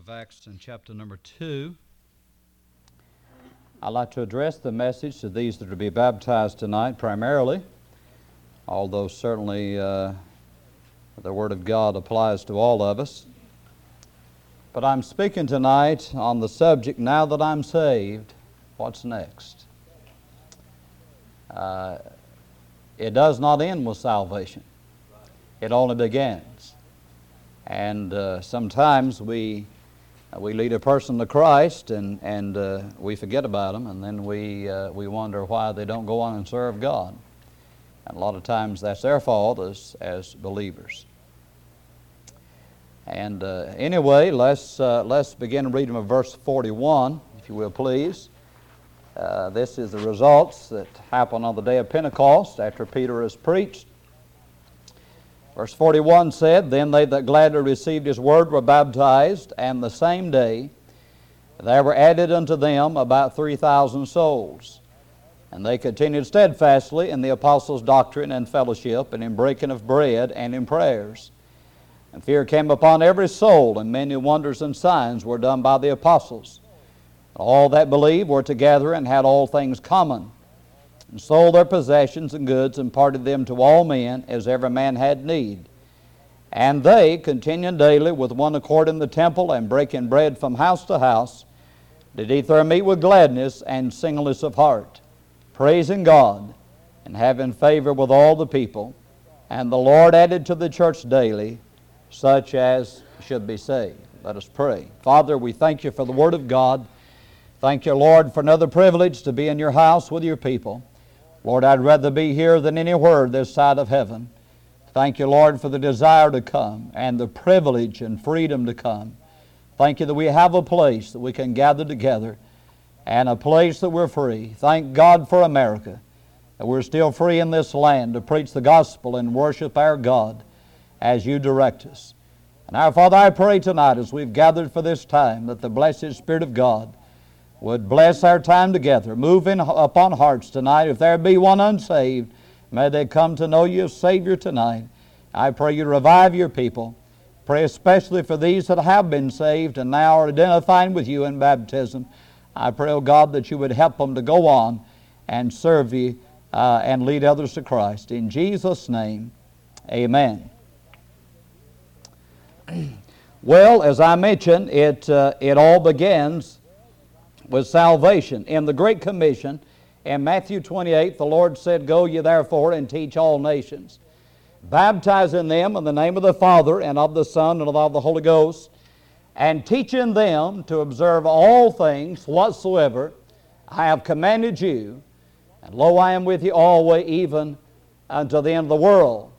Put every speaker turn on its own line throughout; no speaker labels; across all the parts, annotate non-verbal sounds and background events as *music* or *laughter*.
of Acts in chapter number 2.
I'd like to address the message to these that are to be baptized tonight primarily, although certainly uh, the Word of God applies to all of us. But I'm speaking tonight on the subject now that I'm saved, what's next? Uh, it does not end with salvation, it only begins. And uh, sometimes we, we lead a person to Christ and, and uh, we forget about them, and then we, uh, we wonder why they don't go on and serve God. And a lot of times that's their fault as, as believers. And uh, anyway, let's, uh, let's begin reading of verse 41, if you will, please. this is the results that happen on the day of Pentecost after Peter has preached. Verse 41 said, Then they that gladly received his word were baptized, and the same day there were added unto them about 3,000 souls. And they continued steadfastly in the apostles' doctrine and fellowship, and in breaking of bread, and in prayers. And fear came upon every soul, and many wonders and signs were done by the apostles. All that believed were together and had all things common and sold their possessions and goods and parted them to all men as every man had need. And they, continuing daily with one accord in the temple and breaking bread from house to house, did eat their meat with gladness and singleness of heart, praising God and having favor with all the people. And the Lord added to the church daily such as should be saved. Let us pray. Father, we thank you for the Word of God. Thank you, Lord, for another privilege to be in your house with your people. Lord, I'd rather be here than anywhere this side of heaven. Thank you, Lord, for the desire to come and the privilege and freedom to come. Thank you that we have a place that we can gather together and a place that we're free. Thank God for America, that we're still free in this land to preach the gospel and worship our God as you direct us. And our Father, I pray tonight as we've gathered for this time that the blessed Spirit of God would bless our time together. moving upon hearts tonight. If there be one unsaved, may they come to know you as Savior tonight. I pray you revive your people. Pray especially for these that have been saved and now are identifying with you in baptism. I pray, oh God, that you would help them to go on and serve you uh, and lead others to Christ. In Jesus' name, amen. Well, as I mentioned, it, uh, it all begins with salvation. In the Great Commission, in Matthew 28, the Lord said, Go ye therefore and teach all nations, baptizing them in the name of the Father and of the Son and of the Holy Ghost, and teaching them to observe all things whatsoever I have commanded you. And lo, I am with you always, even unto the end of the world.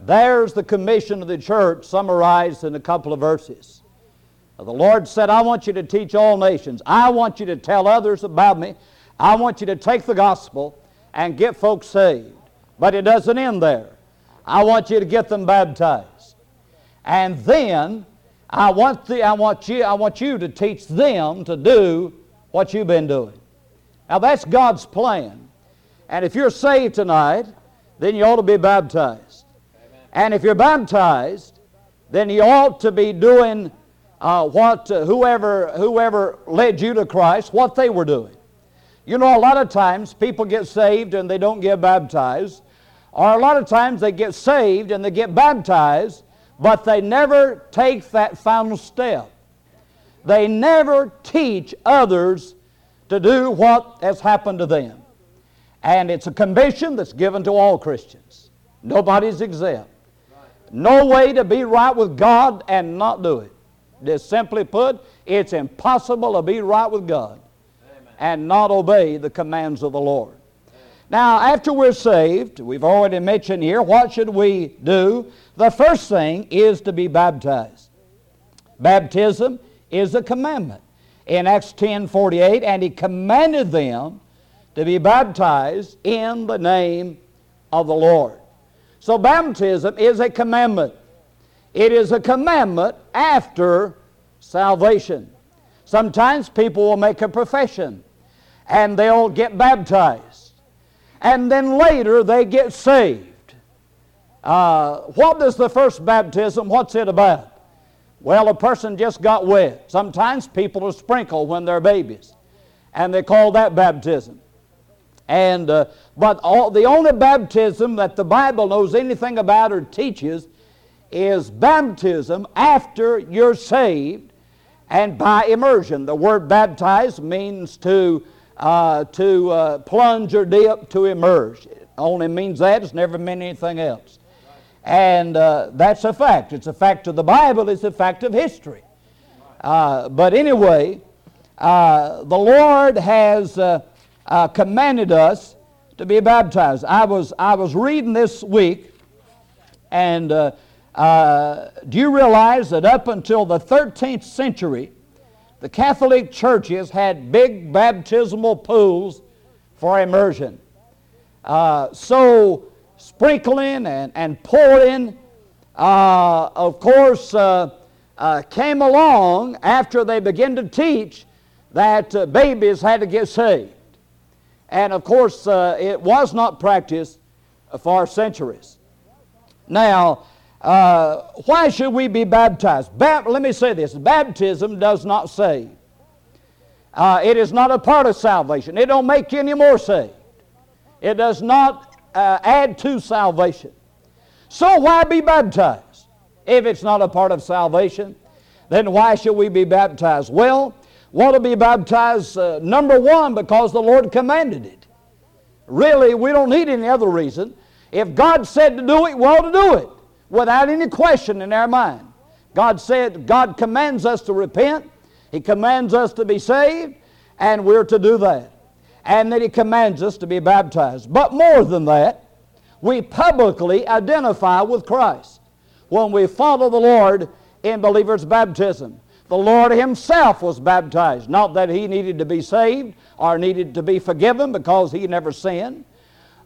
There's the commission of the church summarized in a couple of verses. Uh, the Lord said, I want you to teach all nations. I want you to tell others about me. I want you to take the gospel and get folks saved. But it doesn't end there. I want you to get them baptized. And then I want, the, I want, you, I want you to teach them to do what you've been doing. Now that's God's plan. And if you're saved tonight, then you ought to be baptized. Amen. And if you're baptized, then you ought to be doing uh, what uh, whoever whoever led you to Christ, what they were doing. You know, a lot of times people get saved and they don't get baptized, or a lot of times they get saved and they get baptized, but they never take that final step. They never teach others to do what has happened to them. And it's a commission that's given to all Christians. Nobody's exempt. No way to be right with God and not do it. Just simply put, it's impossible to be right with God Amen. and not obey the commands of the Lord. Now, after we're saved, we've already mentioned here, what should we do? The first thing is to be baptized. Baptism is a commandment. In Acts 10 48, and he commanded them to be baptized in the name of the Lord. So, baptism is a commandment. It is a commandment after salvation. Sometimes people will make a profession and they'll get baptized. And then later they get saved. Uh, what is the first baptism? What's it about? Well, a person just got wet. Sometimes people are sprinkled when they're babies, and they call that baptism. And uh, but all, the only baptism that the Bible knows anything about or teaches is baptism after you're saved and by immersion. The word baptize means to uh, to uh, plunge or dip, to immerse. It only means that. It's never meant anything else. And uh, that's a fact. It's a fact of the Bible. It's a fact of history. Uh, but anyway, uh, the Lord has uh, commanded us to be baptized. I was, I was reading this week, and do you realize that up until the 13th century, the Catholic churches had big baptismal pools for immersion. Uh, so, sprinkling and, and pouring, uh, of course, uh, uh came along after they began to teach that uh, babies had to get saved. And of course, uh, it was not practiced for centuries. Now, uh, why should we be baptized? let me say this baptism does not save. Uh, it is not a part of salvation. It don't make you any more saved. It does not uh, add to salvation. So why be baptized? If it's not a part of salvation, then why should we be baptized? Well, want to be baptized, uh, number one, because the Lord commanded it. Really, we don't need any other reason. If God said to do it, we to do it without any question in our mind. God said, God commands us to repent, He commands us to be saved, and we're to do that. And that He commands us to be baptized. But more than that, we publicly identify with Christ when we follow the Lord in believer's baptism. The Lord Himself was baptized. Not that He needed to be saved or needed to be forgiven because He never sinned,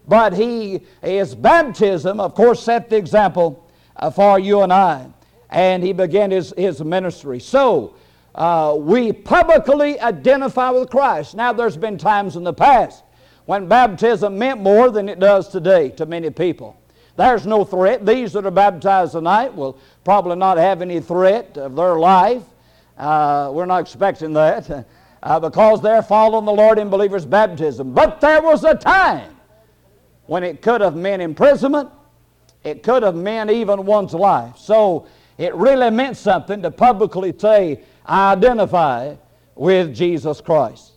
but He, His baptism, of course, set the example uh, for you and I. And he began his, his ministry. So, uh, we publicly identify with Christ. Now, there's been times in the past when baptism meant more than it does today to many people. There's no threat. These that are baptized tonight will probably not have any threat of their life. Uh, we're not expecting that *laughs* uh, because they're following the Lord in believers' baptism. But there was a time when it could have meant imprisonment, it could have meant even one's life. So it really meant something to publicly say, I identify with Jesus Christ.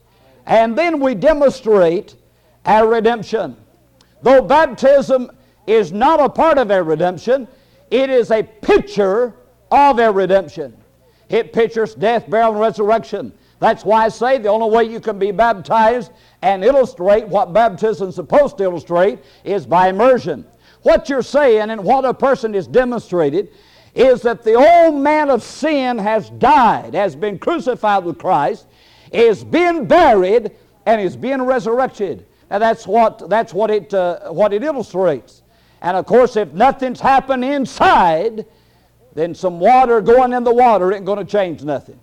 And then we demonstrate our redemption. Though baptism is not a part of our redemption, it is a picture of our redemption. It pictures death, burial, and resurrection. That's why I say the only way you can be baptized and illustrate what baptism is supposed to illustrate is by immersion. What you're saying and what a person is demonstrated is that the old man of sin has died, has been crucified with Christ, is being buried, and is being resurrected. Now that's what, that's what, it, uh, what it illustrates. And of course, if nothing's happened inside, then some water going in the water ain't going to change nothing.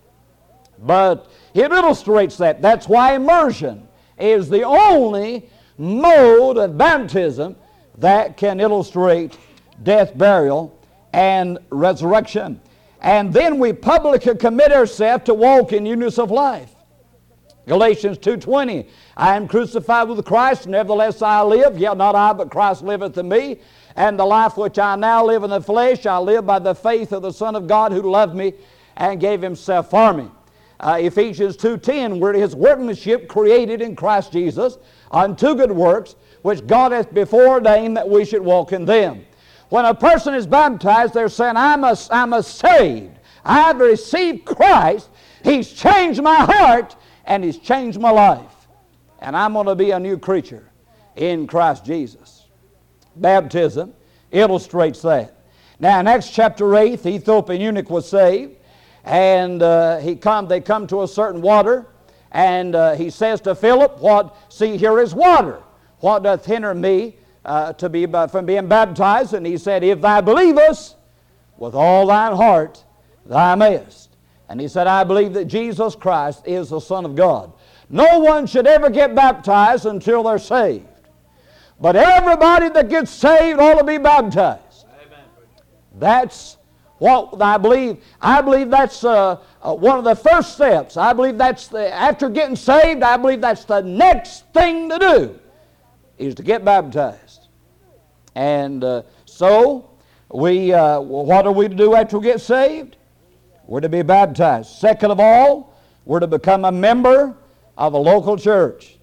But it illustrates that. That's why immersion is the only mode of baptism that can illustrate death, burial, and resurrection. And then we publicly commit ourselves to walk in newness of life. Galatians 2.20, I am crucified with Christ, nevertheless I live, yet not I, but Christ liveth in me. And the life which I now live in the flesh, I live by the faith of the Son of God who loved me and gave himself for me. Uh, Ephesians 2.10, where his workmanship created in Christ Jesus unto good works, which God hath before ordained that we should walk in them. When a person is baptized, they're saying, I'm a, I'm a saved. I've received Christ. He's changed my heart and He's changed my life. And I'm going to be a new creature in Christ Jesus. Baptism illustrates that. Now, in Acts chapter 8, the Ethiopian eunuch was saved, and uh, he come, they come to a certain water, and uh, he says to Philip, What? See, here is water. What doth hinder me uh, to be, from being baptized? And he said, If thou believest with all thine heart, thou mayest. And he said, I believe that Jesus Christ is the Son of God. No one should ever get baptized until they're saved. But everybody that gets saved ought to be baptized. Amen. That's what I believe, I believe that's uh, uh, one of the first steps. I believe that's the, after getting saved, I believe that's the next thing to do is to get baptized. And uh, so, we, uh, what are we to do after we get saved? We're to be baptized. Second of all, we're to become a member of a local church.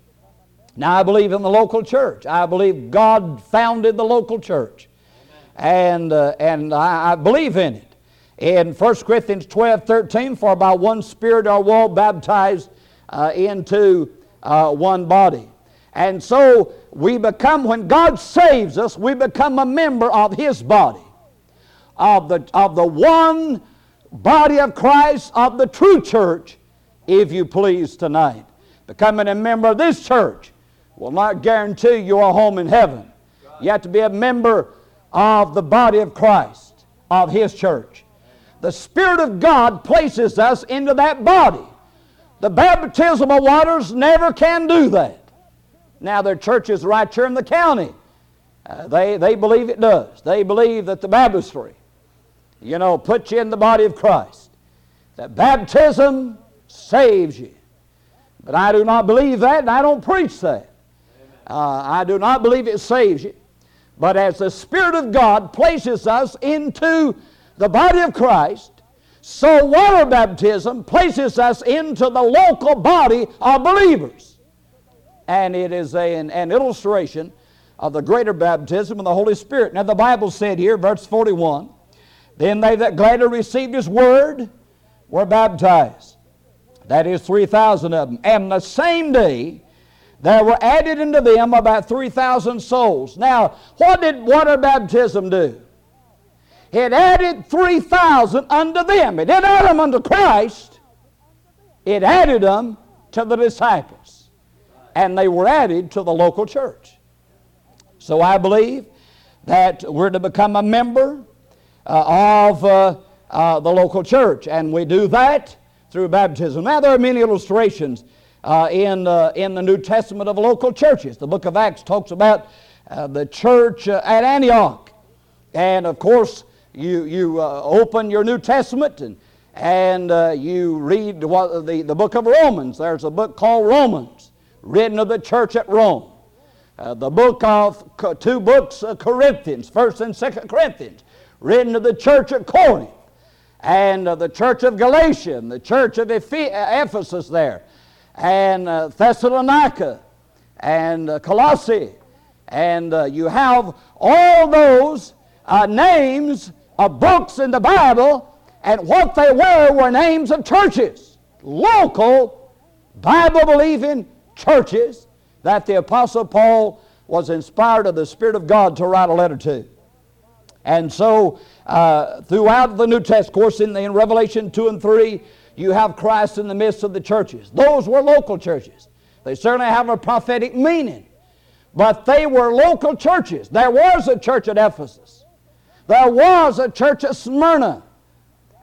Now, I believe in the local church. I believe God founded the local church. And, uh, and I, I, believe in it. In 1 Corinthians 12 13, for by one Spirit are we all baptized uh, into uh, one body. And so we become, when God saves us, we become a member of His body, of the, of the one body of Christ, of the true church, if you please, tonight. Becoming a member of this church will not guarantee you a home in heaven. You have to be a member of the body of Christ, of His church. The Spirit of God places us into that body. The baptismal waters never can do that. Now, there are churches right here in the county. Uh, they, they believe it does. They believe that the baptistry, you know, puts you in the body of Christ. That baptism saves you. But I do not believe that, and I don't preach that. Uh, I do not believe it saves you. But as the Spirit of God places us into the body of Christ, so water baptism places us into the local body of believers. And it is a, an, an illustration of the greater baptism of the Holy Spirit. Now, the Bible said here, verse 41, then they that gladly received his word were baptized. That is 3,000 of them. And the same day, there were added unto them about 3,000 souls. Now, what did water baptism do? It added 3,000 unto them. It didn't add them unto Christ, it added them to the disciples. And they were added to the local church. So I believe that we're to become a member uh, of uh, uh, the local church, and we do that through baptism. Now, there are many illustrations uh, in, uh, in the New Testament of local churches. The book of Acts talks about uh, the church at Antioch. And of course, you, you open your New Testament and, and you read what, the, the book of Romans. There's a book called Romans, written of the church at Rome. the book of two books of Corinthians, 1st and 2nd Corinthians, written to the church at Corinth and uh, the church of Galatia, and the church of Ephesus there, and uh, Thessalonica and uh, Colossae. And uh, you have all those uh, names of books in the Bible, and what they were were names of churches, local Bible believing churches that the Apostle Paul was inspired of the Spirit of God to write a letter to. And so, uh, throughout the New Testament, course, in, the, in Revelation 2 and 3, you have Christ in the midst of the churches. Those were local churches. They certainly have a prophetic meaning, but they were local churches. There was a church at Ephesus, there was a church at Smyrna,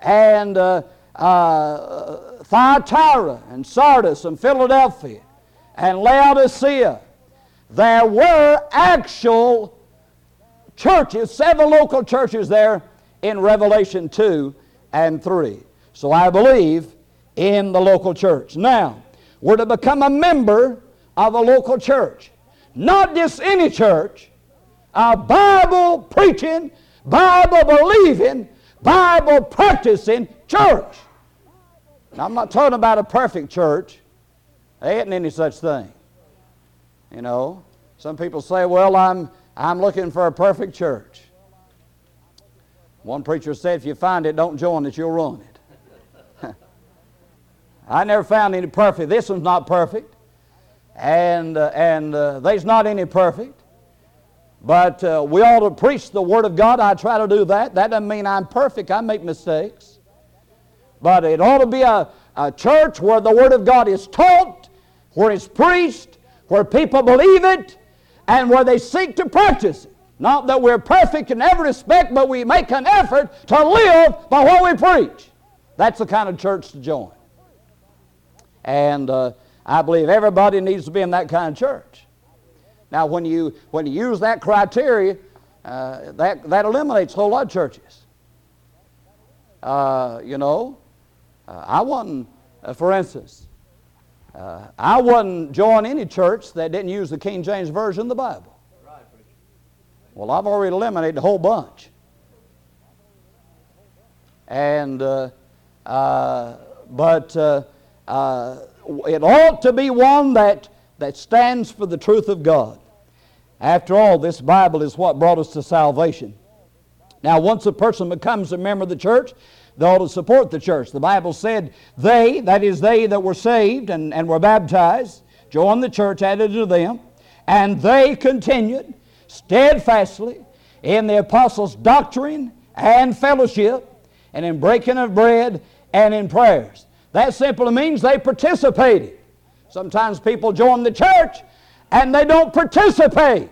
and uh, uh, Thyatira, and Sardis, and Philadelphia, and Laodicea. There were actual churches, seven local churches there in Revelation 2 and 3. So I believe in the local church. Now, we're to become a member of a local church. Not just any church, a Bible preaching, Bible believing, Bible practicing church. Now, I'm not talking about a perfect church. There ain't any such thing. You know, some people say, well, I'm, I'm looking for a perfect church. One preacher said, if you find it, don't join it, you'll ruin it. *laughs* I never found any perfect. This one's not perfect. And, uh, and uh, there's not any perfect. But uh, we ought to preach the Word of God. I try to do that. That doesn't mean I'm perfect. I make mistakes. But it ought to be a, a church where the Word of God is taught, where it's preached, where people believe it, and where they seek to practice it. Not that we're perfect in every respect, but we make an effort to live by what we preach. That's the kind of church to join. And uh, I believe everybody needs to be in that kind of church. Now, when you, when you use that criteria, uh, that, that eliminates a whole lot of churches. Uh, you know, uh, I wasn't, uh, for instance, uh, I wouldn't join any church that didn't use the King James Version of the Bible. Well, I've already eliminated a whole bunch. And, uh, uh, but uh, uh, it ought to be one that, that stands for the truth of God. After all, this Bible is what brought us to salvation. Now, once a person becomes a member of the church, they ought to support the church. The Bible said they, that is, they that were saved and, and were baptized, joined the church, added to them, and they continued steadfastly in the apostles' doctrine and fellowship, and in breaking of bread and in prayers. That simply means they participated. Sometimes people join the church and they don't participate.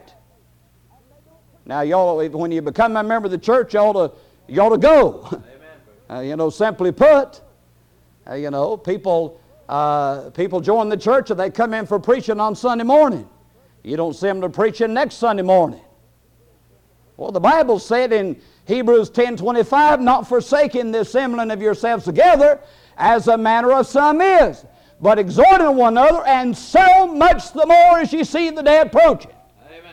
Now, y'all, when you become a member of the church, you ought to, you ought to go. *laughs* Uh, you know, simply put, uh, you know, people, uh, people join the church and they come in for preaching on Sunday morning. You don't see them to preaching next Sunday morning. Well, the Bible said in Hebrews 10 25, not forsaking the assembling of yourselves together, as a manner of some is, but exhorting one another, and so much the more as you see the day approaching. Amen.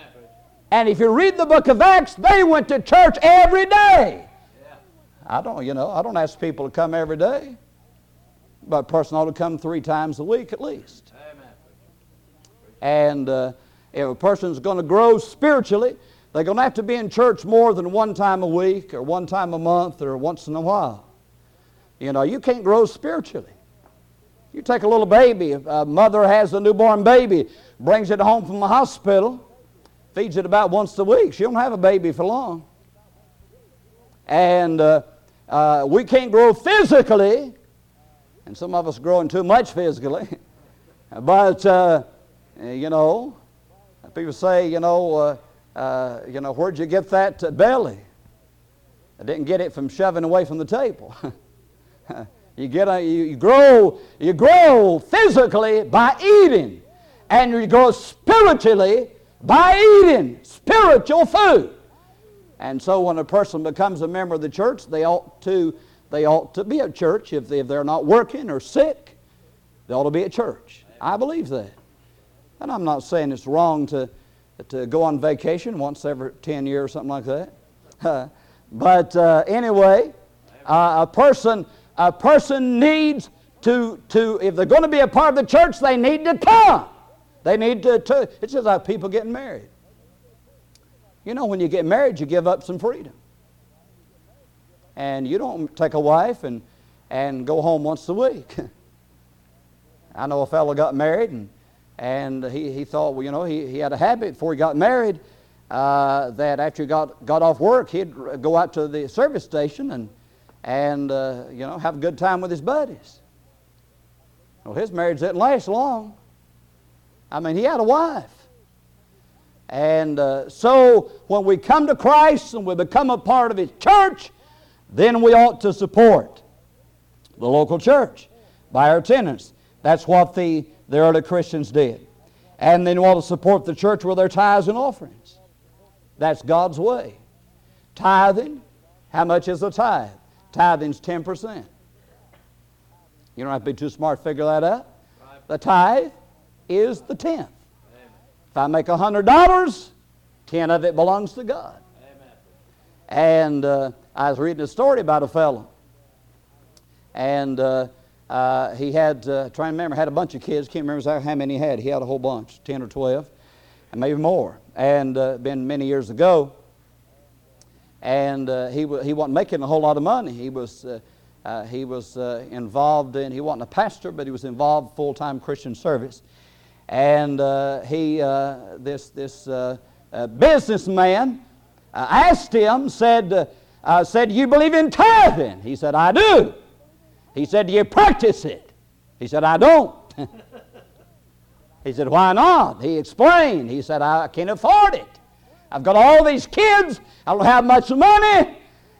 And if you read the book of Acts, they went to church every day. I don't, you know, I don't ask people to come every day, but a person ought to come three times a week at least. Amen. And uh, if a person's going to grow spiritually, they're going to have to be in church more than one time a week or one time a month or once in a while. You know, you can't grow spiritually. You take a little baby, a mother has a newborn baby, brings it home from the hospital, feeds it about once a week. She don't have a baby for long. And uh, uh, we can't grow physically, and some of us growing too much physically. *laughs* but, uh, you know, people say, you know, uh, uh, you know, where'd you get that belly? I didn't get it from shoving away from the table. *laughs* you get a, you grow, you grow physically by eating, and you grow spiritually by eating spiritual food. And so, when a person becomes a member of the church, they ought to they ought to be at church. If, they, if they're not working or sick, they ought to be at church. I believe that. And I'm not saying it's wrong to to go on vacation once every 10 years, or something like that. *laughs* but uh, anyway, uh, a person a person needs to, to, if they're going to be a part of the church, they need to come. They need to, to it's just like people getting married. You know, when you get married, you give up some freedom. And you don't take a wife and, and go home once a week. *laughs* I know a fellow got married and and he, he thought, well, you know, he, he had a habit before he got married uh, that after he got, got off work, he'd go out to the service station and, and uh, you know, have a good time with his buddies. Well, his marriage didn't last long. I mean, he had a wife. And uh, so when we come to Christ and we become a part of His church, then we ought to support the local church by our attendance. That's what the the early Christians did. And then we ought to support the church with their tithes and offerings. That's God's way. Tithing, how much is a tithe? Tithing's 10%. You don't have to be too smart to figure that out. The tithe is the tenth. If I make $100, 10 of it belongs to God. And uh, I was reading a story about a fellow. And uh, uh, he had, uh, trying to remember, had a bunch of kids. Can't remember how many he had. He had a whole bunch, 10 or 12, and maybe more. And uh, been many years ago. And uh, he, w- he wasn't making a whole lot of money. He was, uh, he was involved in, he wasn't a pastor, but he was involved full time Christian service. And uh, he, uh, this, this uh, businessman asked him, said, said, You believe in tithing? He said, I do. He said, Do you practice it? He said, I don't. *laughs* he said, Why not? He explained. He said, I can't afford it. I've got all these kids. I don't have much money.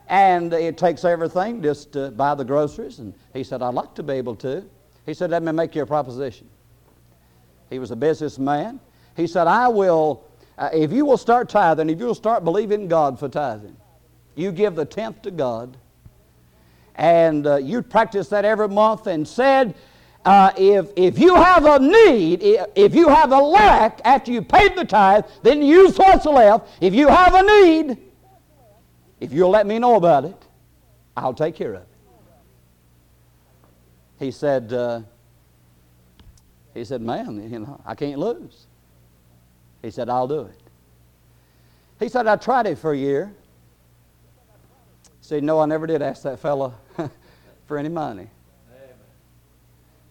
And it takes everything just to buy the groceries. And he said, I'd like to be able to. He said, Let me make you a proposition. He was a businessman. He said, I will, uh, if you will start tithing, if you will start believing God for tithing, you give the tenth to God, and uh, you practice that every month and said, uh, if, if you have a need, if you have a lack after you paid the tithe, then use what's left. If you have a need, if you'll let me know about it, I'll take care of it. He said, uh, he said, man, you know, I can't lose. He said, I'll do it. He said, I tried it for a year. Said, no, I never did ask that fellow *laughs* for any money.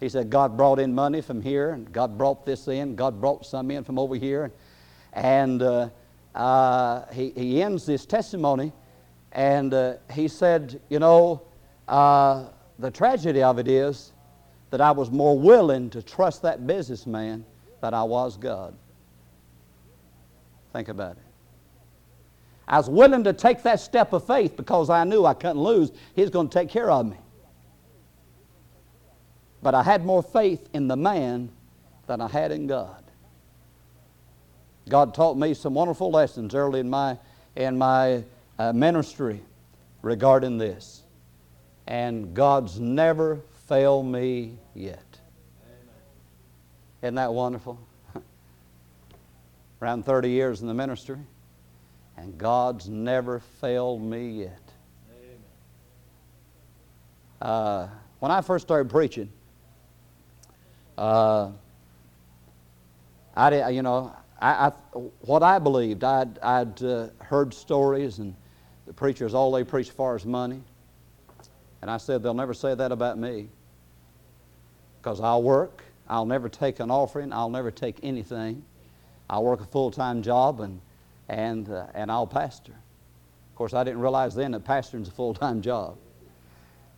He said, God brought in money from here, and God brought this in, God brought some in from over here. And uh, uh, he, he ends this testimony, and uh, he said, You know, uh, the tragedy of it is that I was more willing to trust that businessman than I was God. Think about it. I was willing to take that step of faith because I knew I couldn't lose. He's going to take care of me. But I had more faith in the man than I had in God. God taught me some wonderful lessons early in my, in my uh, ministry regarding this. And God's never failed me yet. Isn't that wonderful? *laughs* Around 30 years in the ministry, and God's never failed me yet. Uh, when I first started preaching, uh, I, you know, I, I, what I believed, I'd, I'd uh, heard stories, and the preachers, all they preach for is money. And I said, they'll never say that about me. Because I'll work, I'll never take an offering, I'll never take anything. I'll work a full time job, and, and, uh, and I'll pastor. Of course, I didn't realize then that pastoring's a full time job.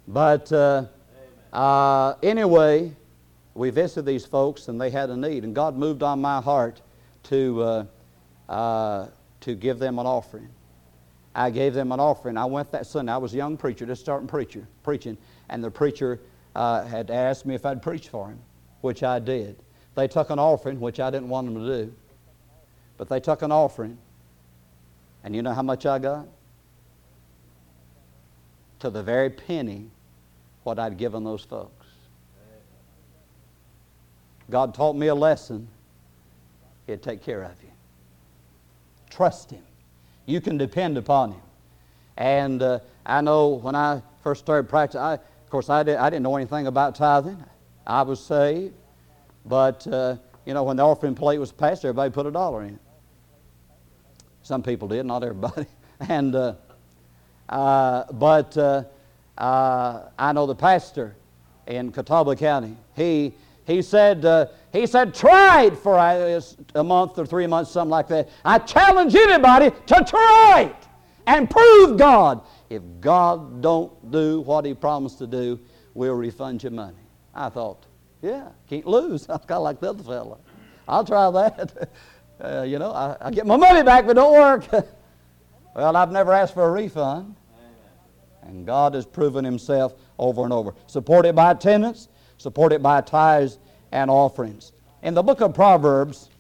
But uh, uh anyway, we visited these folks and they had a need, and God moved on my heart to, uh, uh, to give them an offering. I gave them an offering. I went that Sunday. I was a young preacher, just starting preacher, preaching, and the preacher uh, had asked me if I'd preach for him, which I did. They took an offering, which I didn't want them to do, but they took an offering, and you know how much I got? To the very penny what I'd given those folks. God taught me a lesson. He'd take care of you. Trust Him. You can depend upon Him. And uh, I know when I first started practicing, I, course, I, did, I didn't know anything about tithing. I was saved. But, uh, you know, when the offering plate was passed, everybody put a dollar in. Some people did, not everybody. *laughs* and, uh, uh, but uh, uh, I know the pastor in Catawba County, he he said, uh, he said, try it for a, a month or three months, something like that. I challenge anybody to try it and prove God. If God don't do what He promised to do, we'll refund your money. I thought, yeah, can't lose. *laughs* I'm kind of like the other fellow. I'll try that. *laughs* Uh, you know, I, I, get my money back, but don't work. *laughs* well, I've never asked for a refund. And God has proven Himself over and over. Supported by attendance, supported by tithes and offerings. In the book of Proverbs,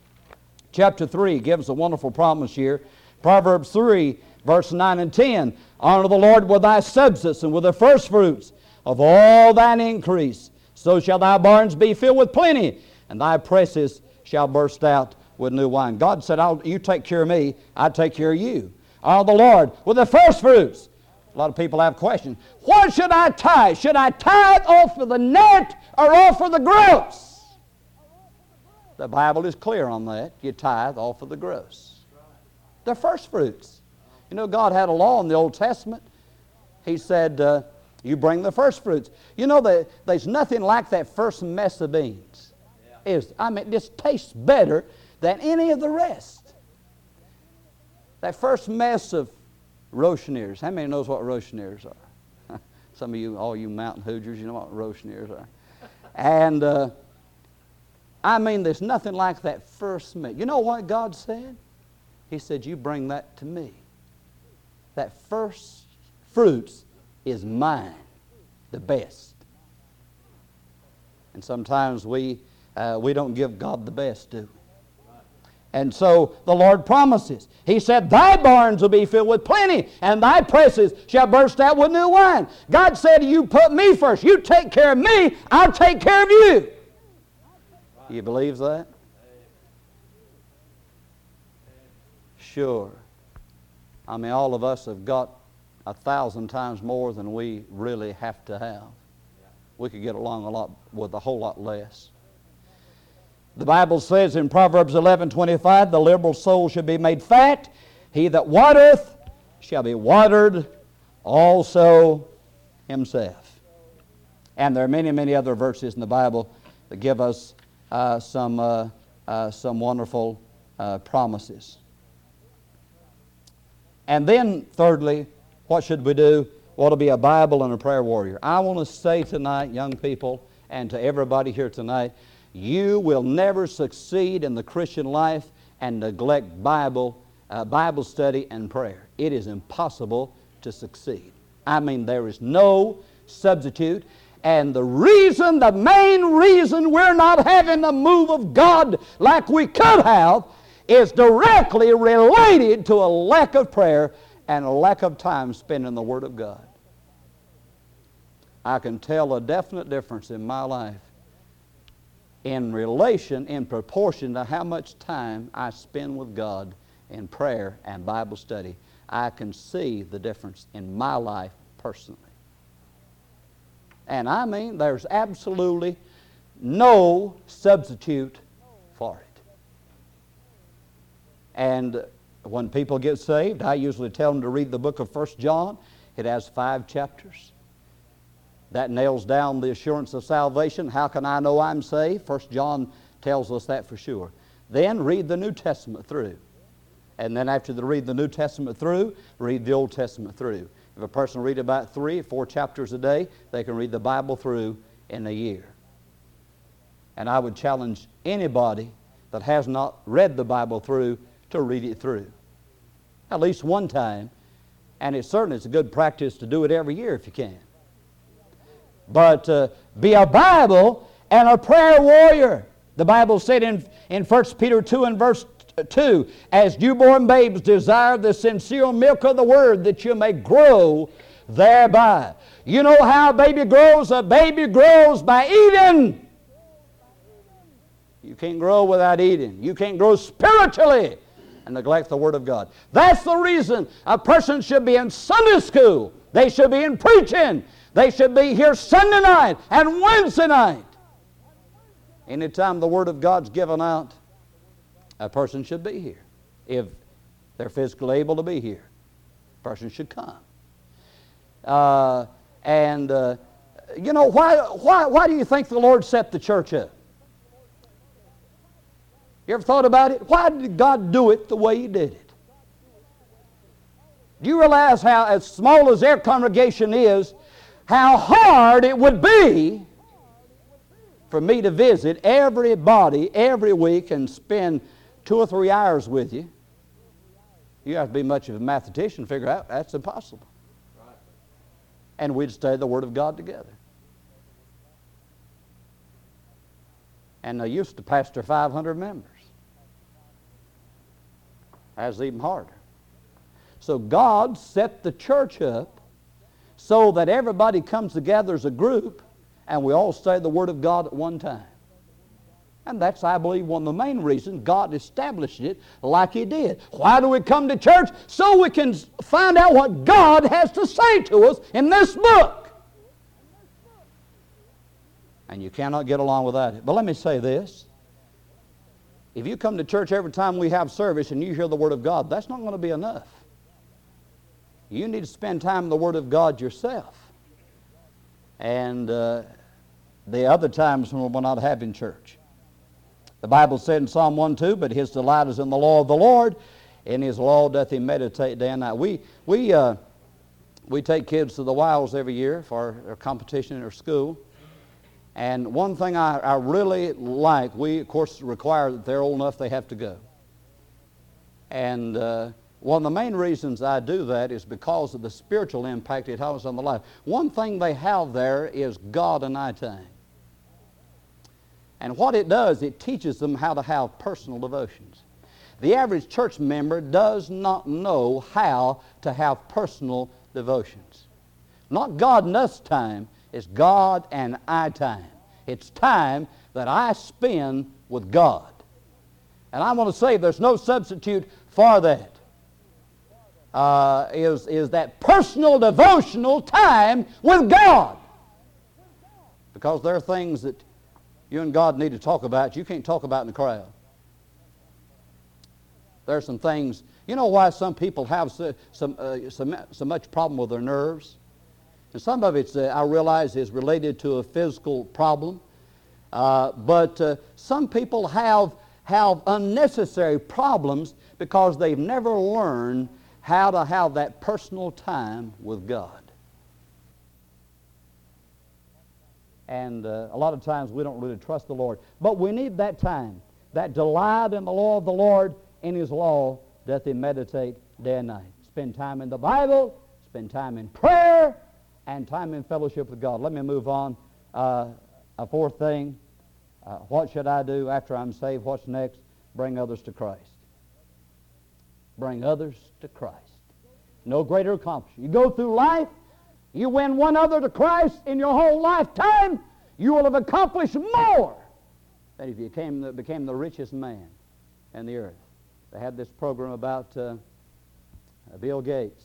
chapter 3 gives a wonderful promise here. Proverbs 3, verse 9 and 10 Honor the Lord with thy substance and with the firstfruits of all thine increase. So shall thy barns be filled with plenty, and thy presses shall burst out with new wine. God said, I'll, You take care of me, I take care of you. Honor the Lord with the firstfruits a lot of people have questions. What should I tithe? Should I tithe off of the net or off of the gross? The Bible is clear on that. You tithe off of the gross. The first fruits. You know, God had a law in the Old Testament. He said, uh, You bring the first fruits. You know, that there's nothing like that first mess of beans. Is I mean, this tastes better than any of the rest. That first mess of Rocheniers. How many knows what Rocheniers are? *laughs* Some of you, all you mountain hoodgers, you know what Rocheniers are. And uh, I mean, there's nothing like that first meal. You know what God said? He said, You bring that to me. That first fruits is mine, the best. And sometimes we, uh, we don't give God the best, do we? And so the Lord promises. He said, Thy barns will be filled with plenty, and thy presses shall burst out with new wine. God said, You put me first. You take care of me, I'll take care of you. You believe that? Sure. I mean, all of us have got a thousand times more than we really have to have. We could get along a lot with a whole lot less. The Bible says in Proverbs 11 25, the liberal soul shall be made fat. He that watereth shall be watered also himself. And there are many, many other verses in the Bible that give us uh, some, uh, uh, some wonderful uh, promises. And then, thirdly, what should we do? What to be a Bible and a prayer warrior. I want to say tonight, young people, and to everybody here tonight, you will never succeed in the Christian life and neglect Bible, uh, Bible study and prayer. It is impossible to succeed. I mean, there is no substitute. And the reason, the main reason we're not having the move of God like we could have is directly related to a lack of prayer and a lack of time spent in the Word of God. I can tell a definite difference in my life in relation, in proportion to how much time I spend with God in prayer and Bible study, I can see the difference in my life personally. And I mean, there's absolutely no substitute for it. And when people get saved, I usually tell them to read the book of First John. It has five chapters. That nails down the assurance of salvation. How can I know I'm saved? First John tells us that for sure. Then read the New Testament through. And then after they read the New Testament through, read the Old Testament through. If a person read about three, four chapters a day, they can read the Bible through in a year. And I would challenge anybody that has not read the Bible through to read it through. At least one time. And it certainly is a good practice to do it every year if you can but uh, be a Bible and a prayer warrior. The Bible said in, in 1 Peter 2 and verse 2 As newborn babes desire the sincere milk of the Word, that you may grow thereby. You know how a baby grows? A baby grows by eating. You can't grow without eating. You can't grow spiritually and neglect the Word of God. That's the reason a person should be in Sunday school. They should be in preaching. They should be here Sunday night and Wednesday night. Anytime the Word of God's given out, a person should be here. If they're physically able to be here, a person should come. Uh, and, uh, you know, why, why, why do you think the Lord set the church up? You ever thought about it? Why did God do it the way He did it? Do you realize how, as small as their congregation is, how hard it would be for me to visit everybody every week and spend two or three hours with you. You have to be much of a mathematician to figure out that's impossible. And we'd study the Word of God together. And I used to pastor 500 members. That's even harder. So God set the church up so that everybody comes together as a group and we all say the Word of God at one time. And that's, I believe, one of the main reasons God established it like He did. Why do we come to church? So we can find out what God has to say to us in this book. And you cannot get along without it. But let me say this. If you come to church every time we have service and you hear the Word of God, that's not going to be enough. You need to spend time in the Word of God yourself. And uh, the other times when we're not having church. The Bible said in Psalm 1 2, but his delight is in the law of the Lord. In his law doth he meditate day and night. We, we, uh, we take kids to the wilds every year for a competition in our school. And one thing I, I really like, we of course require that they're old enough they have to go. And uh, one of the main reasons I do that is because of the spiritual impact it has on the life. One thing they have there is God and I time. And what it does, it teaches them how to have personal devotions. The average church member does not know how to have personal devotions. Not God and us time, it's God and I time. It's time that I spend with God. And I want to say there's no substitute for that. Uh, is, is that personal devotional time with God. Because there are things that you and God need to talk about you can't talk about in the crowd. There are some things, you know why some people have so, some, uh, so, so much problem with their nerves? And some of it, uh, I realize, is related to a physical problem. Uh, but uh, some people have, have unnecessary problems because they've never learned how to have that personal time with God. And uh, a lot of times we don't really trust the Lord. But we need that time, that delight in the law of the Lord, in His law doth He meditate day and night. Spend time in the Bible, spend time in prayer, and time in fellowship with God. Let me move on. Uh, a fourth thing. Uh, what should I do after I'm saved? What's next? Bring others to Christ. Bring others to Christ. No greater accomplishment. You go through life, you win one other to Christ in your whole lifetime, you will have accomplished more than if you became the, became the richest man in the earth. They had this program about uh, Bill Gates,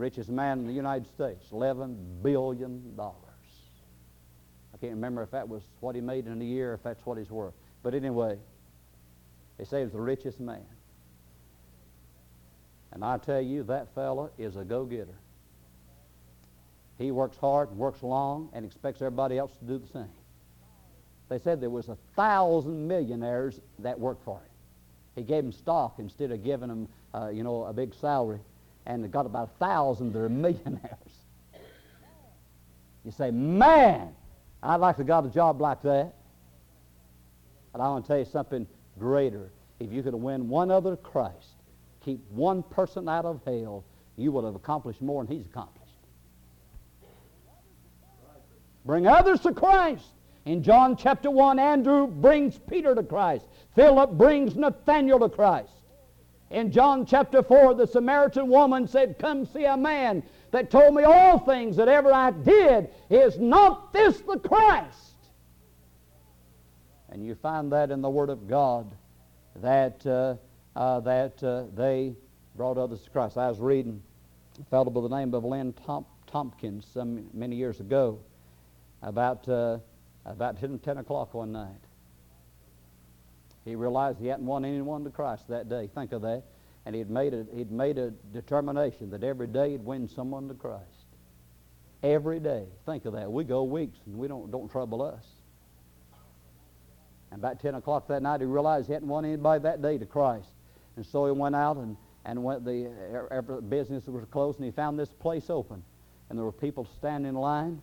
richest man in the United States, $11 billion. I can't remember if that was what he made in a year, if that's what he's worth. But anyway, they say he's the richest man. And I tell you, that fella is a go-getter. He works hard, works long, and expects everybody else to do the same. They said there was a thousand millionaires that worked for him. He gave them stock instead of giving them, uh, you know, a big salary, and they got about a thousand that are millionaires. You say, man, I'd like to got a job like that. But I want to tell you something greater. If you could win one other Christ, keep one person out of hell, you will have accomplished more than he's accomplished. Bring others to Christ. In John chapter 1, Andrew brings Peter to Christ. Philip brings Nathanael to Christ. In John chapter 4, the Samaritan woman said, Come see a man that told me all things that ever I did. Is not this the Christ? And you find that in the Word of God that, uh, uh, that uh, they brought others to Christ. I was reading a fellow by the name of Lynn Tom- Tompkins some many years ago about, uh, about 10, 10 o'clock one night. He realized he hadn't won anyone to Christ that day. Think of that. And he'd made a, he'd made a determination that every day he'd win someone to Christ. Every day. Think of that. We go weeks and we don't, don't trouble us. And about 10 o'clock that night, he realized he hadn't won anybody that day to Christ. And so he went out and, and went the er, business was closed, and he found this place open. And there were people standing in line.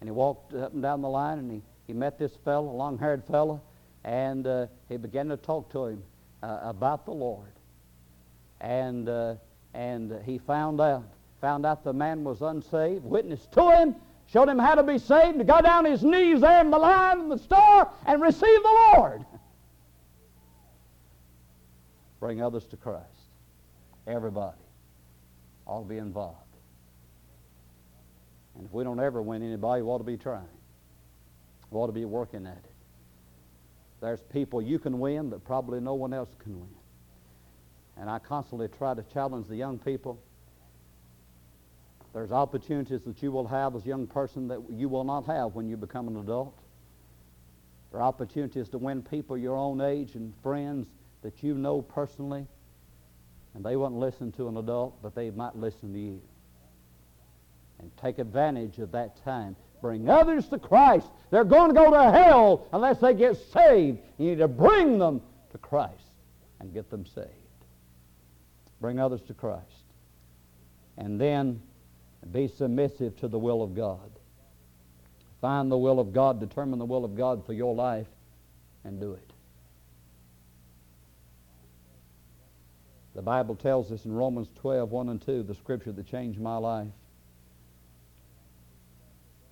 And he walked up and down the line, and he, he met this fellow, a long-haired fellow, and uh, he began to talk to him uh, about the Lord. And, uh, and he found out, found out the man was unsaved, witnessed to him, showed him how to be saved, and got down his knees there in the line in the store and received the Lord. Bring others to Christ. Everybody to be involved. And if we don't ever win anybody, we ought to be trying. We ought to be working at it. There's people you can win that probably no one else can win. And I constantly try to challenge the young people. There's opportunities that you will have as a young person that you will not have when you become an adult. There are opportunities to win people your own age and friends that you know personally, and they won't listen to an adult, but they might listen to you. And take advantage of that time. Bring others to Christ. They're going to go to hell unless they get saved. You need to bring them to Christ and get them saved. Bring others to Christ. And then be submissive to the will of God. Find the will of God, determine the will of God for your life, and do it. The Bible tells us in Romans 12, 1 and 2, the scripture that changed my life.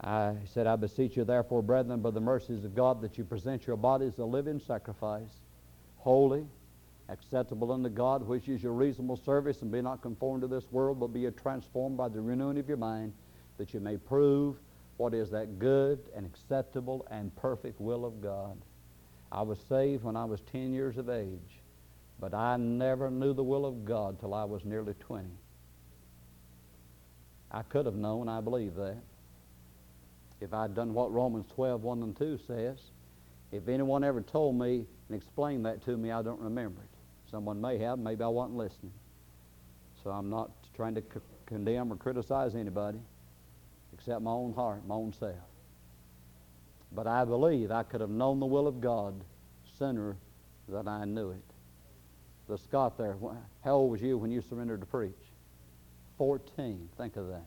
I said, I beseech you, therefore, brethren, by the mercies of God, that you present your bodies a living sacrifice, holy, acceptable unto God, which is your reasonable service, and be not conformed to this world, but be transformed by the renewing of your mind, that you may prove what is that good and acceptable and perfect will of God. I was saved when I was 10 years of age, but I never knew the will of God till I was nearly 20. I could have known, I believe that. If I'd done what Romans 12, 1 and 2 says, if anyone ever told me and explained that to me, I don't remember it. Someone may have, maybe I wasn't listening. So I'm not trying to c- condemn or criticize anybody except my own heart, my own self. But I believe I could have known the will of God sooner than I knew it. The Scott there, how old was you when you surrendered to preach? 14. Think of that.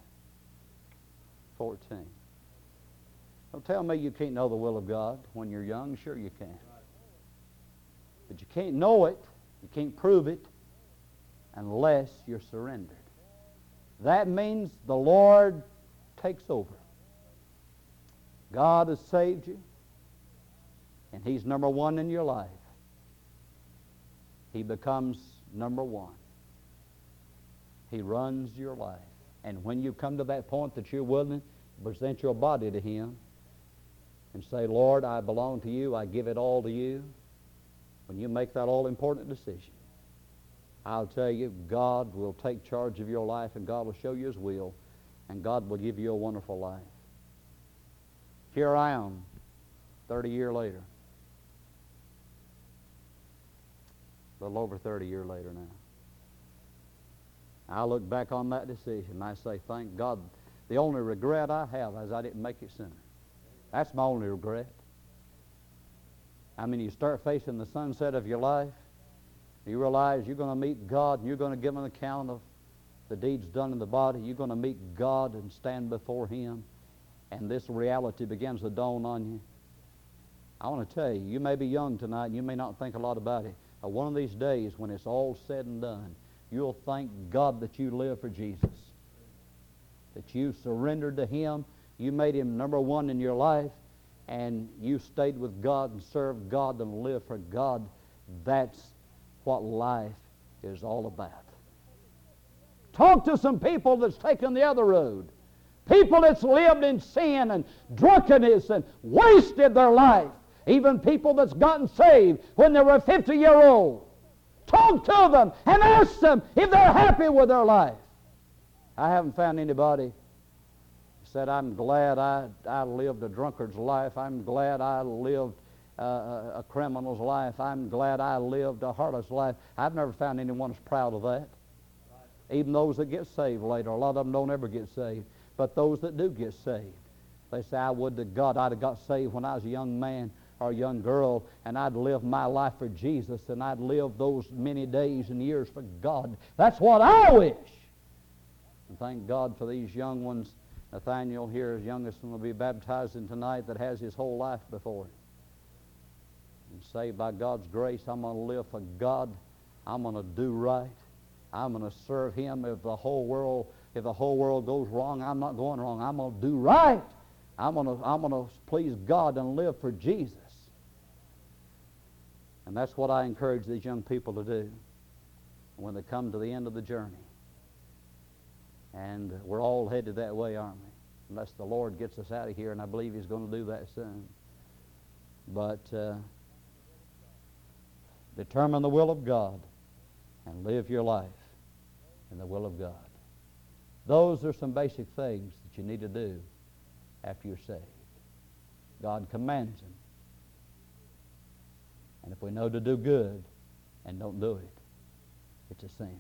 14. Don't tell me you can't know the will of God when you're young. Sure you can. But you can't know it, you can't prove it, unless you're surrendered. That means the Lord takes over. God has saved you, and He's number one in your life. He becomes number one. He runs your life. And when you come to that point that you're willing to present your body to Him and say, Lord, I belong to you, I give it all to you, when you make that all important decision, I'll tell you, God will take charge of your life and God will show you His will and God will give you a wonderful life. Here I am, 30 years later. A little over 30 years later now. I look back on that decision and I say, thank God. The only regret I have is I didn't make it sooner. That's my only regret. I mean, you start facing the sunset of your life, you realize you're going to meet God and you're going to give an account of the deeds done in the body. You're going to meet God and stand before Him, and this reality begins to dawn on you. I want to tell you, you may be young tonight and you may not think a lot about it. But one of these days, when it's all said and done, you'll thank God that you live for Jesus, that you surrendered to Him, you made Him number one in your life, and you stayed with God and served God and lived for God. That's what life is all about. Talk to some people that's taken the other road. People that's lived in sin and drunkenness and wasted their life. Even people that's gotten saved when they were 50 year old. Talk to them and ask them if they're happy with their life. I haven't found anybody said, I'm glad I, I lived a drunkard's life. I'm glad I lived uh, a criminal's life. I'm glad I lived a heartless life. I've never found anyone that's proud of that. Even those that get saved later. A lot of them don't ever get saved. But those that do get saved, they say, I would to God I'd have got saved when I was a young man or a young girl, and I'd live my life for Jesus, and I'd live those many days and years for God. That's what I wish. And thank God for these young ones. Nathaniel here, his youngest one, will be baptized in tonight that has his whole life before him. And say, by God's grace, I'm going to live for God. I'm going to do right. I'm going to serve Him. If the whole world, if the whole world goes wrong, I'm not going wrong. I'm going to do right. I'm going to, I'm going to please God and live for Jesus. And that's what I encourage these young people to do when they come to the end of the journey. And we're all headed that way, aren't we? Unless the Lord gets us out of here, and I believe He's going to do that soon. But uh, determine the will of God and live your life in the will of God. Those are some basic things that you need to do after you're saved. God commands them. And if we know to do good and don't do it, it's a sin.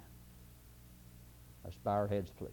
Let's bow our heads, please.